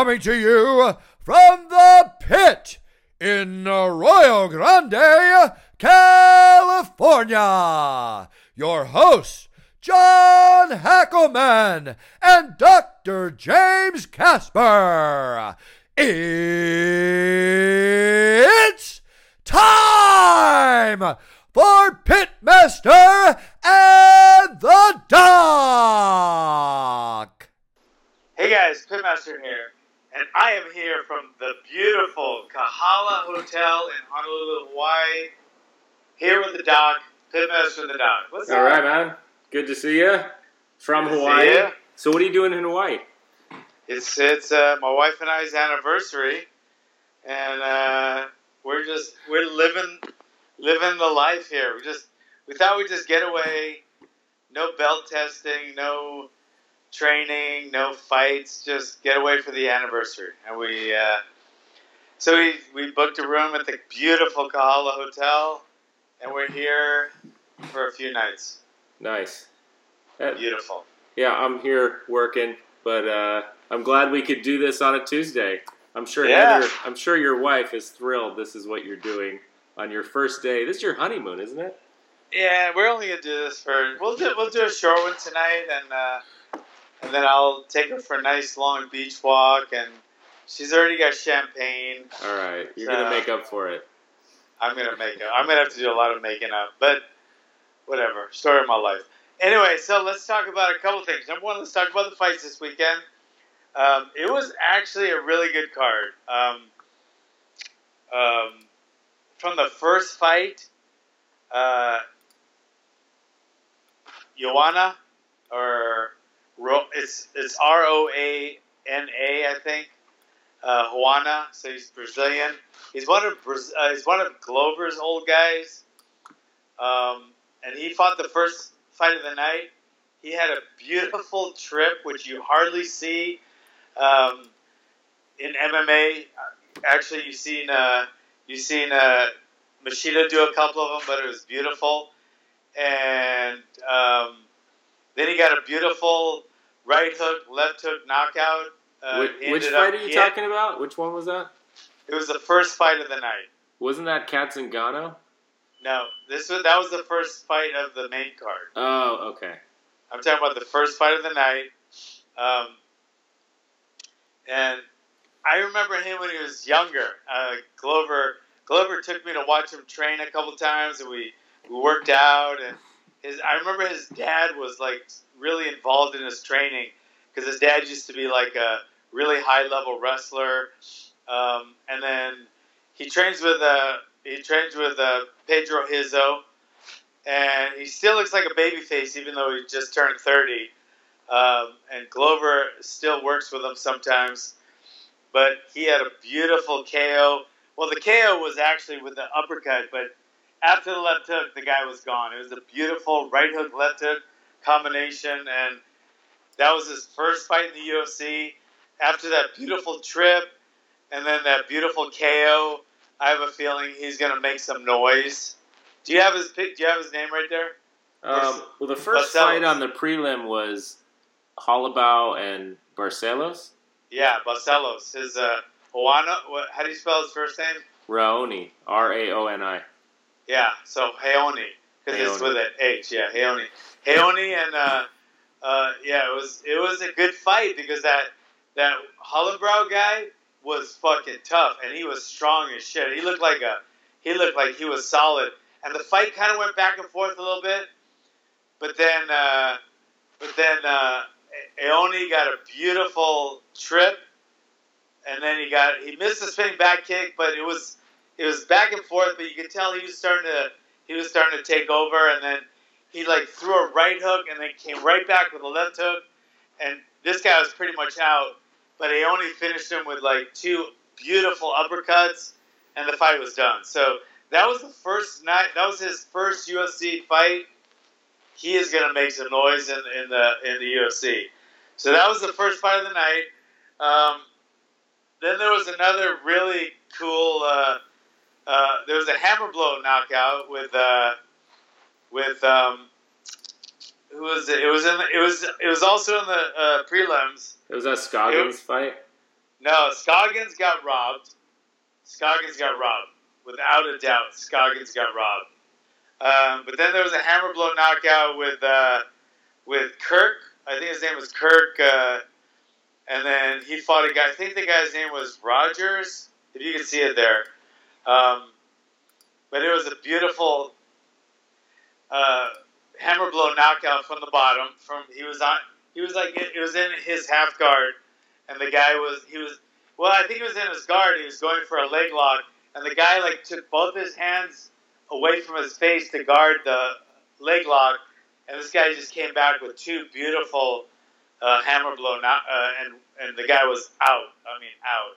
coming to you from the pit in Arroyo Grande, California. Your hosts, John Hackleman and Dr. James Casper. It's time for Pitmaster and the Doc. Hey guys, Pitmaster here, and I am here from the beautiful Kahala Hotel in Honolulu, Hawaii. Here with the Doc, Pitmaster the Doc. What's All up? right, man. Good to see you from Good Hawaii. So, what are you doing in Hawaii? It's it's uh, my wife and I's anniversary, and uh, we're just we're living living the life here. We just we thought we'd just get away, no belt testing, no training, no fights, just get away for the anniversary. And we uh, so we we booked a room at the beautiful Kahala Hotel, and we're here for a few nights. Nice. Uh, Beautiful. yeah, I'm here working, but uh, I'm glad we could do this on a Tuesday. I'm sure Yeah. Heather, I'm sure your wife is thrilled. This is what you're doing on your first day. This is your honeymoon, isn't it? Yeah, we're only gonna do this for we'll do we'll do a short one tonight, and uh, and then I'll take her for a nice long beach walk, and she's already got champagne. All right, you're So- gonna make up for it. I'm gonna make up. I'm gonna have to do a lot of making up, but whatever. Story of my life. Anyway, so let's talk about a couple things. Number one, let's talk about the fights this weekend. Um, it was actually a really good card. Um, um, from the first fight, uh, Joanna, or It's it's R O A N A, I think. Uh, Juana, so he's Brazilian. He's one of uh, he's one of Glover's old guys, um, and he fought the first fight of the night. He had a beautiful trip, which you hardly see um, in MMA. Actually, you've seen uh, you've seen uh, Machida do a couple of them, but it was beautiful. And um, then he got a beautiful right hook, left hook knockout. Uh, Which, which fight are you talking about? Which one was that? It was the first fight of the night. Wasn't that Kat Zingano? No, this was that was the first fight of the main card. Oh, okay. I'm talking about the first fight of the night. Um, and I remember him when he was younger. Uh, Glover Glover took me to watch him train a couple times, and we, we worked out. And his I remember his dad was like really involved in his training because his dad used to be like a really high level wrestler. Um, and then he trains with uh, he trains with uh, Pedro Hizzo, and he still looks like a baby face even though he just turned thirty. Um, and Glover still works with him sometimes, but he had a beautiful KO. Well, the KO was actually with the uppercut, but after the left hook, the guy was gone. It was a beautiful right hook, left hook combination, and that was his first fight in the UFC. After that beautiful trip, and then that beautiful KO, I have a feeling he's going to make some noise. Do you have his? Do you have his name right there? Um, well, the first Barcelos. fight on the prelim was Holobaugh and Barcelos. Yeah, Barcelos. His uh, Juana. What, how do you spell his first name? Raoni, R A O N I. Yeah, so Heoni because it's with an H. Yeah, Heoni. Heoni and uh, uh, yeah, it was it was a good fight because that that Hollenbrow guy was fucking tough and he was strong as shit. He looked like a he looked like he was solid. And the fight kind of went back and forth a little bit, but then uh, but then uh, Aoni got a beautiful trip, and then he got he missed the spinning back kick, but it was it was back and forth. But you could tell he was starting to he was starting to take over, and then he like threw a right hook and then came right back with a left hook, and this guy was pretty much out. But Aoni finished him with like two beautiful uppercuts, and the fight was done. So that was the first night. That was his first UFC fight. He is going to make some noise in, in the in the UFC. So that was the first fight of the night. Um, then there was another really cool. Uh, uh, there was a hammer blow knockout with uh, with um, who was it? It was in. The, it was. It was also in the uh, prelims. It was that Scoggins fight. No, Scoggins got robbed. Scoggins got robbed. Without a doubt, Scoggins got robbed. Um, but then there was a hammer blow knockout with uh, with Kirk. I think his name was Kirk. Uh, and then he fought a guy. I think the guy's name was Rogers. If you can see it there. Um, but it was a beautiful uh, hammer blow knockout from the bottom. From he was on. He was like it, it was in his half guard, and the guy was he was. Well, I think he was in his guard. He was going for a leg lock, and the guy like took both his hands away from his face to guard the leg lock, and this guy just came back with two beautiful uh, hammer blow, uh, and and the guy was out. I mean, out.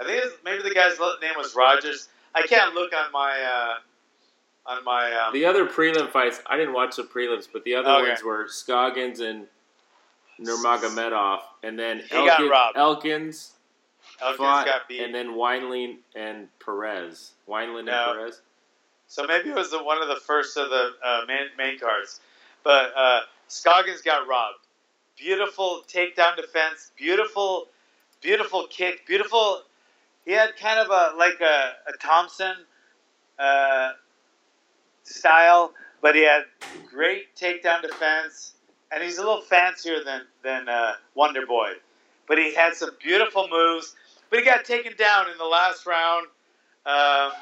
I think maybe the guy's name was Rogers. I can't look on my uh, on my. Um, The other prelim fights, I didn't watch the prelims, but the other Okay. ones were Scoggins and Nurmagomedov, and then He got Elkin, robbed. Elkins Elkins fought, got beat. and then Wineland and Perez. Wineland No. and Perez. So maybe it was the, one of the first of the uh, main, main cards. But uh, Scoggins got robbed. Beautiful takedown defense. Beautiful, beautiful kick. Beautiful. He had kind of a like a, a Thompson uh, style, but he had great takedown defense. And he's a little fancier than than uh, Wonder Boy, but he had some beautiful moves. But he got taken down in the last round. Um,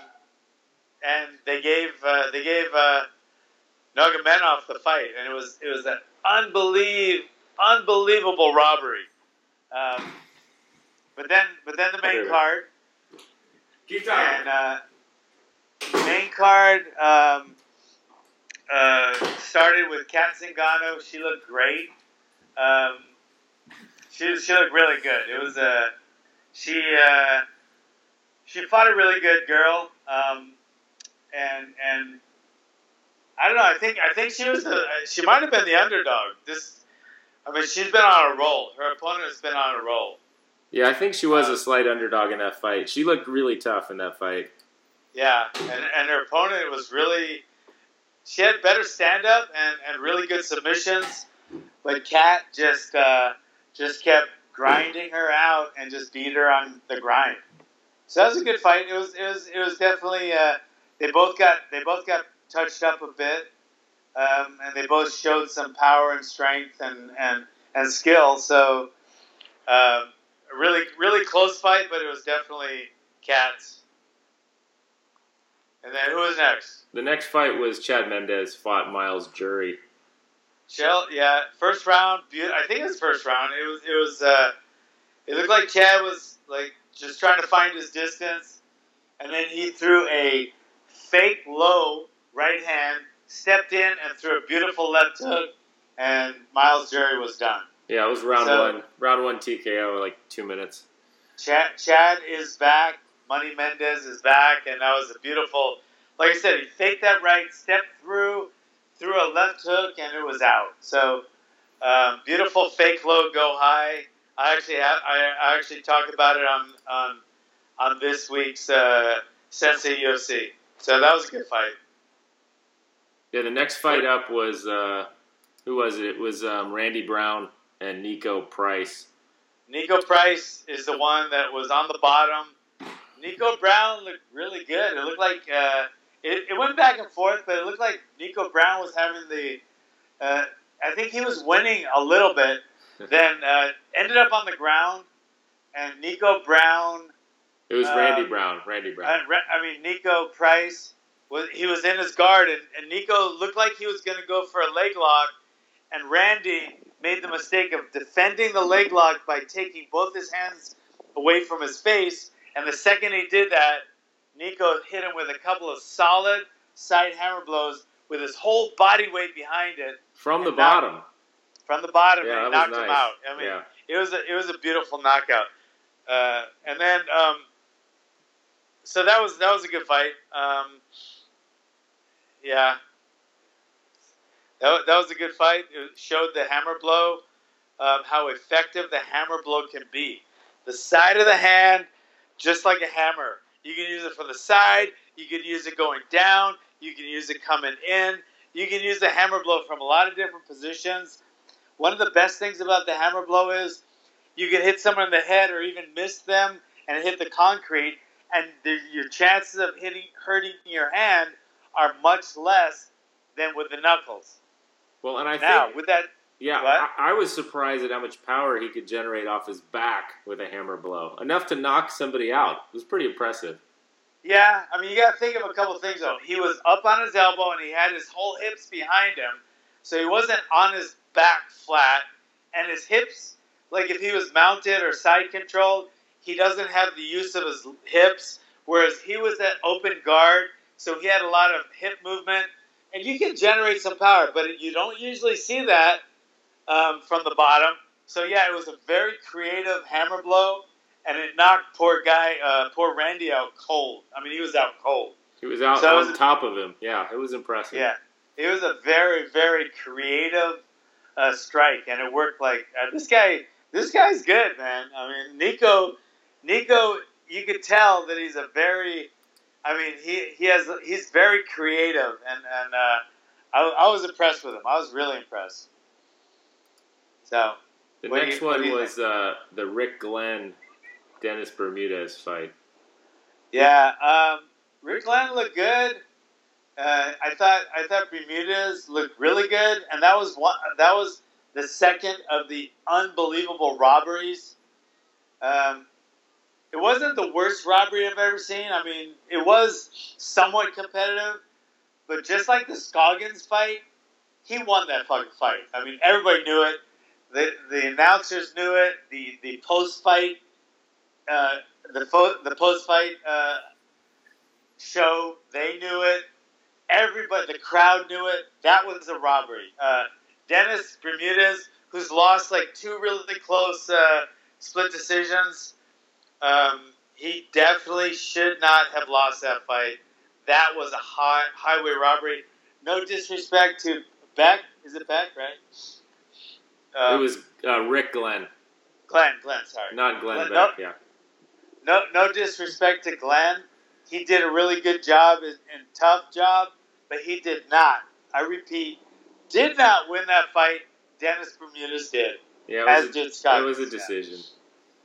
and they gave uh, they gave uh, Nurmagomedov the fight, and it was it was an unbelievable unbelievable robbery. Um, but then but then the main card Keep and uh, main card um, uh, started with Kat Zingano. She looked great. Um, she she looked really good. It was a she uh, she fought a really good girl. Um, and and I don't know. I think I think she was the she might have been the underdog. This, I mean, she's been on a roll. Her opponent has been on a roll. Yeah, I think she was a slight underdog in that fight. She looked really tough in that fight. Yeah, and and her opponent was really. She had better stand up and, and really good submissions, but Kat just uh, just kept grinding her out and just beat her on the grind. So that was a good fight. It was it was it was definitely uh, they both got they both got touched up a bit, um, and they both showed some power and strength and and, and skill. So um, a really really close fight, but it was definitely cats. And then who was next? The next fight was Chad Mendes fought Myles Jury. Shell, yeah, first round. I think it was first round. It was. It was. Uh, it looked like Chad was like just trying to find his distance, and then he threw a fake low right hand, stepped in and threw a beautiful left hook, and Myles Jury was done. Yeah, it was round So- one. Round one TKO, like two minutes. Chad, Chad is back. Money Mendes is back, and that was a beautiful. Like I said, he faked that right, stepped through, threw a left hook, and it was out. So um, beautiful fake low, go high. I actually have, I, I actually talked about it on on on this week's uh, Sensei UFC. So that was a good fight. Yeah, the next fight up was uh, who was it? It was um, Randy Brown and Nico Price. Nico Price is the one that was on the bottom. Nico Brown looked really good. It looked like uh, it, it went back and forth, but it looked like Nico Brown was having the. Uh, I think he was winning a little bit. then uh, ended up on the ground, and Nico Brown. It was Uh, Randy Brown. Randy Brown. Uh, I mean Nico Price was he was in his guard, and, and Nico looked like he was going to go for a leg lock, and Randy made the mistake of defending the leg lock by taking both his hands away from his face, and the second he did that, Nico hit him with a couple of solid side hammer blows with his whole body weight behind it From the bottom. from the bottom, Yeah, and that he was knocked him out. I mean, yeah. it was a, it was a beautiful knockout. Uh, and then um, so that was that was a good fight. Um, yeah, that, that was a good fight. It showed the hammer blow, um, how effective the hammer blow can be. The side of the hand, just like a hammer. You can use it from the side. You can use it going down. You can use it coming in. You can use the hammer blow from a lot of different positions. One of the best things about the hammer blow is you can hit someone in the head or even miss them and hit the concrete, and the, your chances of hitting hurting your hand are much less than with the knuckles. Well, and I Now, think with that, yeah, I, I was surprised at how much power he could generate off his back with a hammer blow, enough to knock somebody out. It was pretty impressive. yeah, I mean, you got to think of a couple things though. He was up on his elbow and he had his whole hips behind him, so he wasn't on his back flat, and his hips, like if he was mounted or side controlled, he doesn't have the use of his hips, whereas he was at open guard, so he had a lot of hip movement, and you can generate some power, but you don't usually see that um, from the bottom. So yeah, it was a very creative hammer blow, and it knocked poor guy, uh, poor Randy out cold. I mean, he was out cold. He was out So on was- top of him. Yeah, it was impressive. Yeah, it was a very, very creative uh, strike, and it worked. Like uh, this guy, this guy's good, man. I mean, Nico, Nico, you could tell that he's a very. I mean, he he has he's very creative, and and uh, I, I was impressed with him. I was really impressed. So The next you- one was uh, the Rick Glenn Dennis Bermudez fight. Yeah, um, Rick Glenn looked good. Uh, I thought I thought Bermudez looked really good, and that was one. That was the second of the unbelievable robberies. Um, it wasn't the worst robbery I've ever seen. I mean, it was somewhat competitive, but just like the Scoggins fight, he won that fucking fight. I mean, everybody knew it. The the announcers knew it. The the post fight uh, the fo- the post fight uh, show. They knew it. Everybody, the crowd knew it. That was a robbery. Uh, Dennis Bermudez, who's lost like two really close uh, split decisions, um, he definitely should not have lost that fight. That was a high, highway robbery. No disrespect to Beck. Is it Beck, right? it Um, was uh, Rick Glenn, Glenn. Glenn, sorry. not Glenn Glenn, Beck. no. Yeah, no, no disrespect to Glenn. He did a really good job and, and tough job, but he did not. I repeat, did not win that fight. Dennis Bermudez did, yeah. as It was, did a, Scott. it was a decision.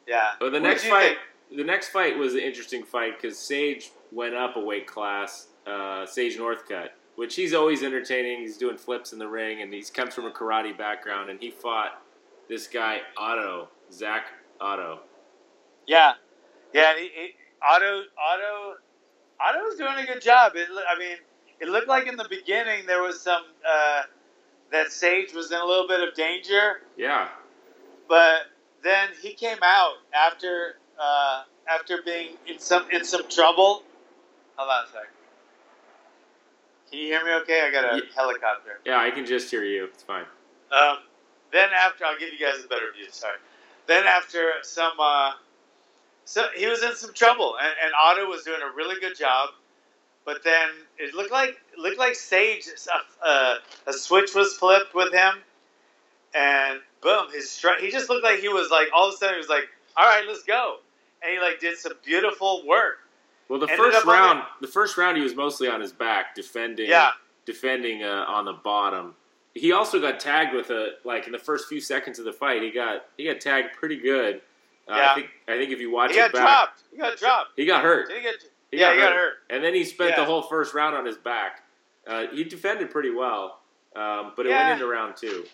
Yeah. But the What next fight, think? the next fight was an interesting fight because Sage went up a weight class. Uh, Sage Northcutt, which he's always entertaining. He's doing flips in the ring, and he comes from a karate background. And he fought this guy Ottow, Zach Ottow. Yeah, yeah. and He, he, Ottow, Ottow, Ottow was doing a good job. It, I mean, it looked like in the beginning there was some uh, that Sage was in a little bit of danger. Yeah, but then he came out after uh, after being in some in some trouble. Hold on a sec. Can you hear me? Okay, I got a Ye- helicopter. yeah. I can just hear you. It's fine. Um, then after, I'll give you guys a better view. Sorry. Then after some, uh, so he was in some trouble, and, and Ottow was doing a really good job. But then it looked like it looked like Sage, uh, a switch was flipped with him, and boom, his he just looked like he was like all of a sudden he was like, all right, let's go, and he like did some beautiful work. Well, the Ended first round, the first round, he was mostly on his back, defending. Yeah, defending uh, on the bottom. He also got tagged with a like in the first few seconds of the fight. He got he got tagged pretty good. Uh, Yeah. I think I think if you watch he got it back, dropped. He got dropped. he got hurt. Did he get? He yeah, got he got hurt. hurt. And then he spent the whole first round on his back. Uh, he defended pretty well, um, but it Yeah. went into round two.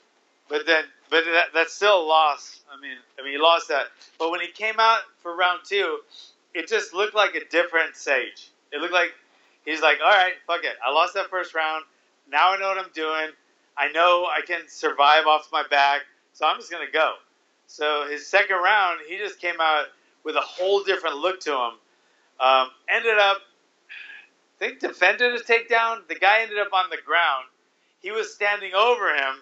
But then, but that, that's still a loss. I mean, I mean, he lost that. But when he came out for round two, it just looked like a different Sage. It looked like he's like, all right, fuck it. I lost that first round. Now I know what I'm doing. I know I can survive off my back, so I'm just gonna go. So his second round, he just came out with a whole different look to him. Um, ended up, I think, defended his takedown. The guy ended up on the ground. He was standing over him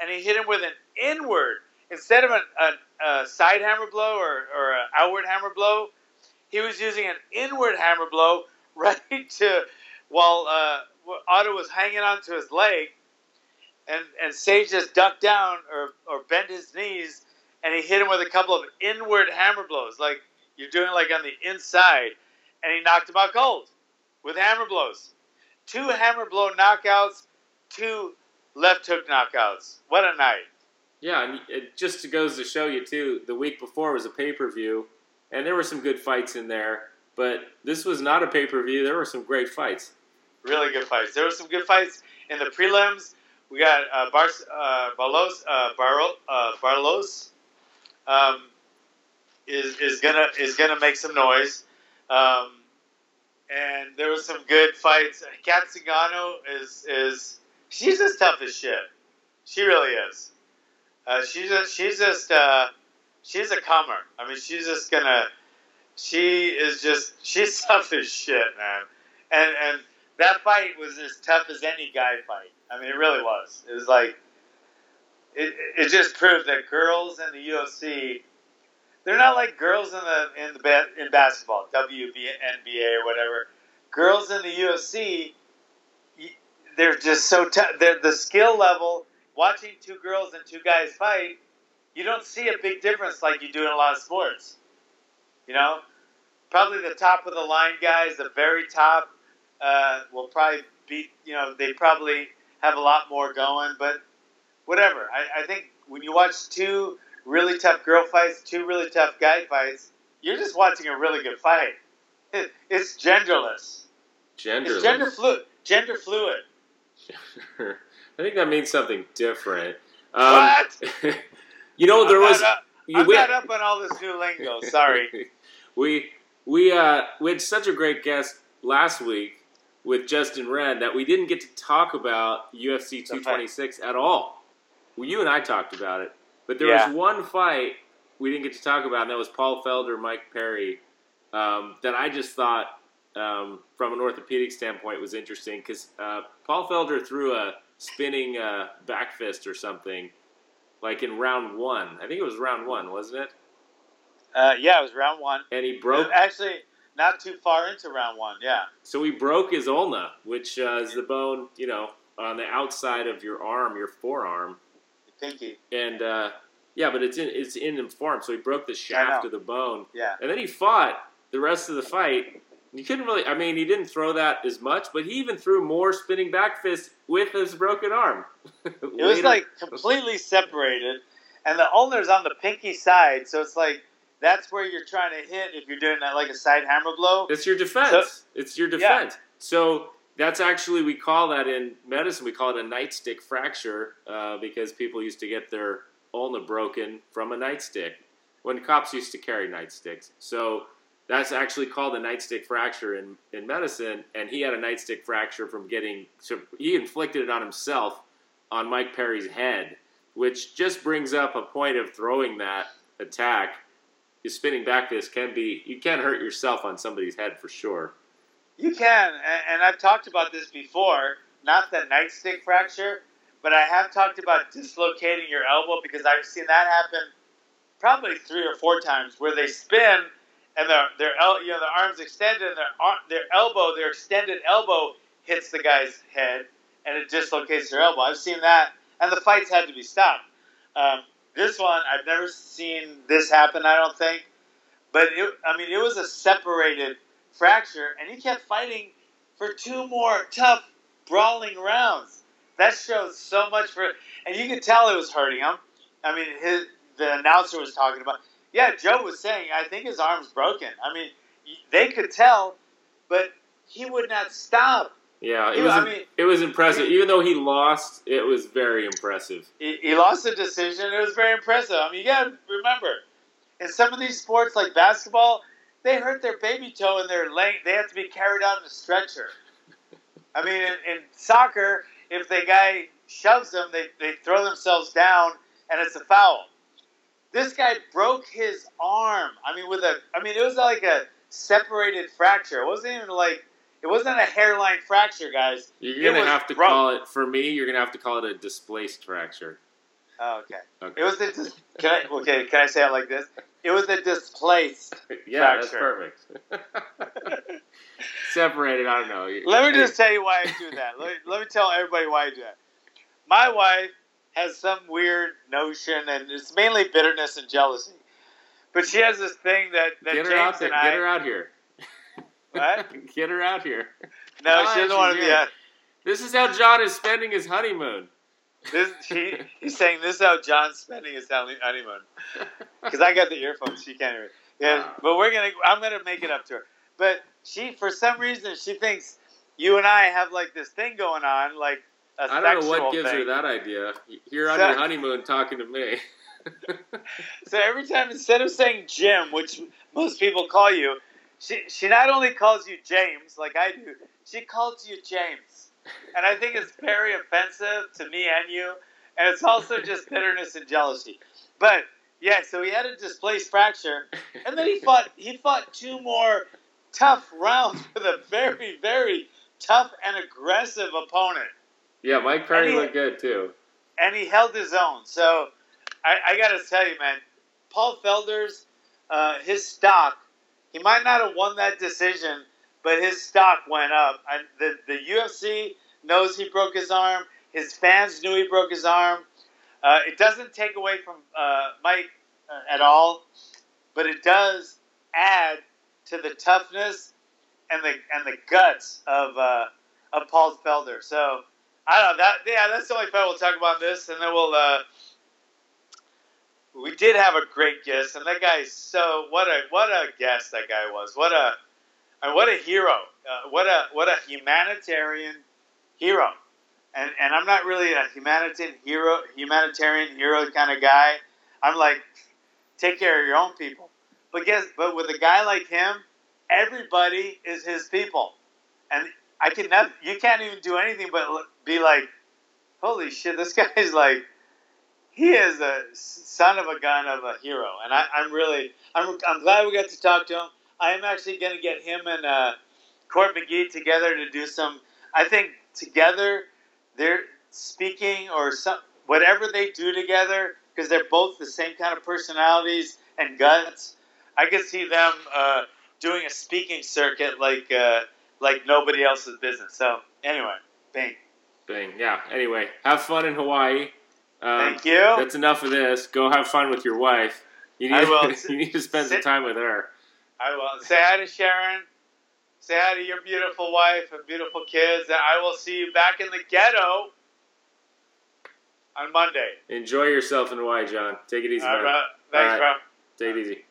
and he hit him with an inward instead of an, a, side hammer blow or, or an outward hammer blow. He was using an inward hammer blow right to while uh, Ottow was hanging onto his leg, and and Sage just ducked down or or bent his knees, and he hit him with a couple of inward hammer blows, like you're doing like on the inside, and he knocked him out cold with hammer blows. Two hammer blow knockouts, two left hook knockouts. What a night! Yeah, and it just goes to show you too. The week before was a pay per view, and there were some good fights in there. But this was not a pay per view. There were some great fights. Really good fights. There were some good fights in the prelims. We got uh, Bar- uh, Barlos, uh, uh, Barlos um, is is gonna is gonna make some noise. Um, and there was some good fights. Kat Zingano is is she's as tough as shit. She really is. Uh, she's just, she's just uh, she's a comer. I mean, she's just gonna. She is just she's tough as shit, man. And and that fight was as tough as any guy fight. I mean, it really was. It was like it, it just proved that girls in the UFC, they're not like girls in the in the in basketball, WNBA or whatever. Girls in the UFC, they're just so tough. They're the skill level. Watching two girls and two guys fight, you don't see a big difference like you do in a lot of sports. You know, probably the top of the line guys, the very top, uh, will probably beat. You know, they probably have a lot more going, but whatever. I, I think when you watch two really tough girl fights, two really tough guy fights, you're just watching a really good fight. It, it's genderless. Gender. It's gender fluid. Gender fluid. I think that means something different. Um, what? you know, there I'm was. Not up, you I'm we- not up on all this new lingo. Sorry. we we uh we had such a great guest last week with Justin Wren that we didn't get to talk about UFC 226 at all. Well, you and I talked about it, but there Yeah. was one fight we didn't get to talk about, and that was Paul Felder, Mike Perry, um, that I just thought, um, from an orthopedic standpoint, was interesting because uh, Paul Felder threw a spinning uh, back fist or something, like in round one. I think it was round one, wasn't it? Uh, yeah, it was round one. And he broke Actually, not too far into round one. Yeah. So he broke his ulna, which uh, is the bone, you know, on the outside of your arm, your forearm, Pinky. and uh, yeah, but it's in it's in the form. So he broke the shaft of the bone, Yeah. and then he fought the rest of the fight. You couldn't really, I mean, he didn't throw that as much, but he even threw more spinning back fists with his broken arm. It was like completely separated, and the ulna's on the pinky side, so it's like that's where you're trying to hit if you're doing that like a side hammer blow. It's your defense. So- it's your defense. So that's actually we call that in medicine. We call it a nightstick fracture uh, because people used to get their ulna broken from a nightstick when cops used to carry nightsticks. So that's actually called a nightstick fracture in, in medicine. And he had a nightstick fracture from getting. So he inflicted it on himself on Mike Perry's head, which just brings up a point of throwing that attack. Your spinning back fist can be you can hurt yourself on somebody's head for sure. You can, and I've talked about this before. Not the nightstick fracture, but I have talked about dislocating your elbow because I've seen that happen probably three or four times where they spin and their their el- you know their arms extended and their their elbow their extended elbow hits the guy's head and it dislocates their elbow. I've seen that, and the fights had to be stopped. Um, this one I've never seen this happen. I don't think, but it, I mean it was a separated fracture, and he kept fighting for two more tough brawling rounds. That shows so much for, and you could tell it was hurting him. I mean, his the announcer was talking about. Yeah, Joe was saying, I think his arm's broken. I mean, they could tell, but he would not stop. Yeah, it He- was I mean- it was impressive. Even though he lost, it was very impressive. He, he lost the decision. It was very impressive. I mean, you got to remember, in some of these sports like basketball, they hurt their baby toe and their leg. They have to be carried out in a stretcher. I mean, in, in soccer, if the guy shoves them, they, they throw themselves down and it's a foul. This guy broke his arm. I mean, with a. I mean, it was like a separated fracture. It wasn't even like. It wasn't a hairline fracture, guys. You're gonna have to broke. call it for me. You're gonna have to call it a displaced fracture. Oh, okay. Okay. It was a. Dis- can I? Okay. Can I say it like this? It was a displaced. yeah, that's perfect. Separated. I don't know. Let me just tell you why I do that. Let me, let me tell everybody why I do that. My wife has some weird notion, and it's mainly bitterness and jealousy. But she has this thing that, that get her James out there. and I. Get her out here. What? Get her out here. No, she doesn't want to be out. This is how John is spending his honeymoon. This he, he's saying this is how John's spending his honeymoon because I got the earphones. She can't hear it. Yeah, but we're gonna. I'm gonna make it up to her. But she, for some reason, she thinks you and I have like this thing going on, like I don't know what gives thing. her that idea. You're on So- your honeymoon talking to me. So every time, instead of saying Jim, which most people call you, she she not only calls you James like I do, she calls you James, and I think it's very offensive to me and you, and it's also just bitterness and jealousy. But yeah, so he had a displaced fracture, and then he fought he fought two more tough rounds with a very very tough and aggressive opponent. Yeah, Mike Perry he- looked good too. and he held his own. So I, I got to tell you, man, Paul Felder's uh, his stock. He might not have won that decision, but his stock went up. And the the UFC knows he broke his arm. His fans knew he broke his arm. Uh, it doesn't take away from uh, Mike uh, at all, but it does add to the toughness and the and the guts of uh, of Paul Felder. So I don't know that. Yeah, that's the only fight we'll talk about this, and then we'll. Uh, we did have a great guest, and that guy so what a what a guest that guy was. What a and what a hero. Uh, what a what a humanitarian hero. And and I'm not really a humanitarian hero humanitarian hero kind of guy. I'm like take care of your own people. But guess but with a guy like him, everybody is his people. And I can never, you can't even do anything but be like, holy shit, this guy's like, he is a son of a gun of a hero. And I, I'm really, I'm, I'm glad we got to talk to him. I am actually going to get him and uh, Court McGee together to do some, I think together they're speaking or some, whatever they do together, because they're both the same kind of personalities and guts. I could see them uh, doing a speaking circuit like uh, like nobody else's business. So anyway, bang. Thing. Yeah. Anyway, have fun in Hawaii. Um, Thank you. That's enough of this. Go have fun with your wife. You need, I will. you need to spend some time with her. I will say hi to Sharon. Say hi to your beautiful wife and beautiful kids. And I will see you back in the ghetto on Monday. Enjoy yourself in Hawaii, John. Take it easy, All man. right, bro. Thanks, All bro. Take it easy.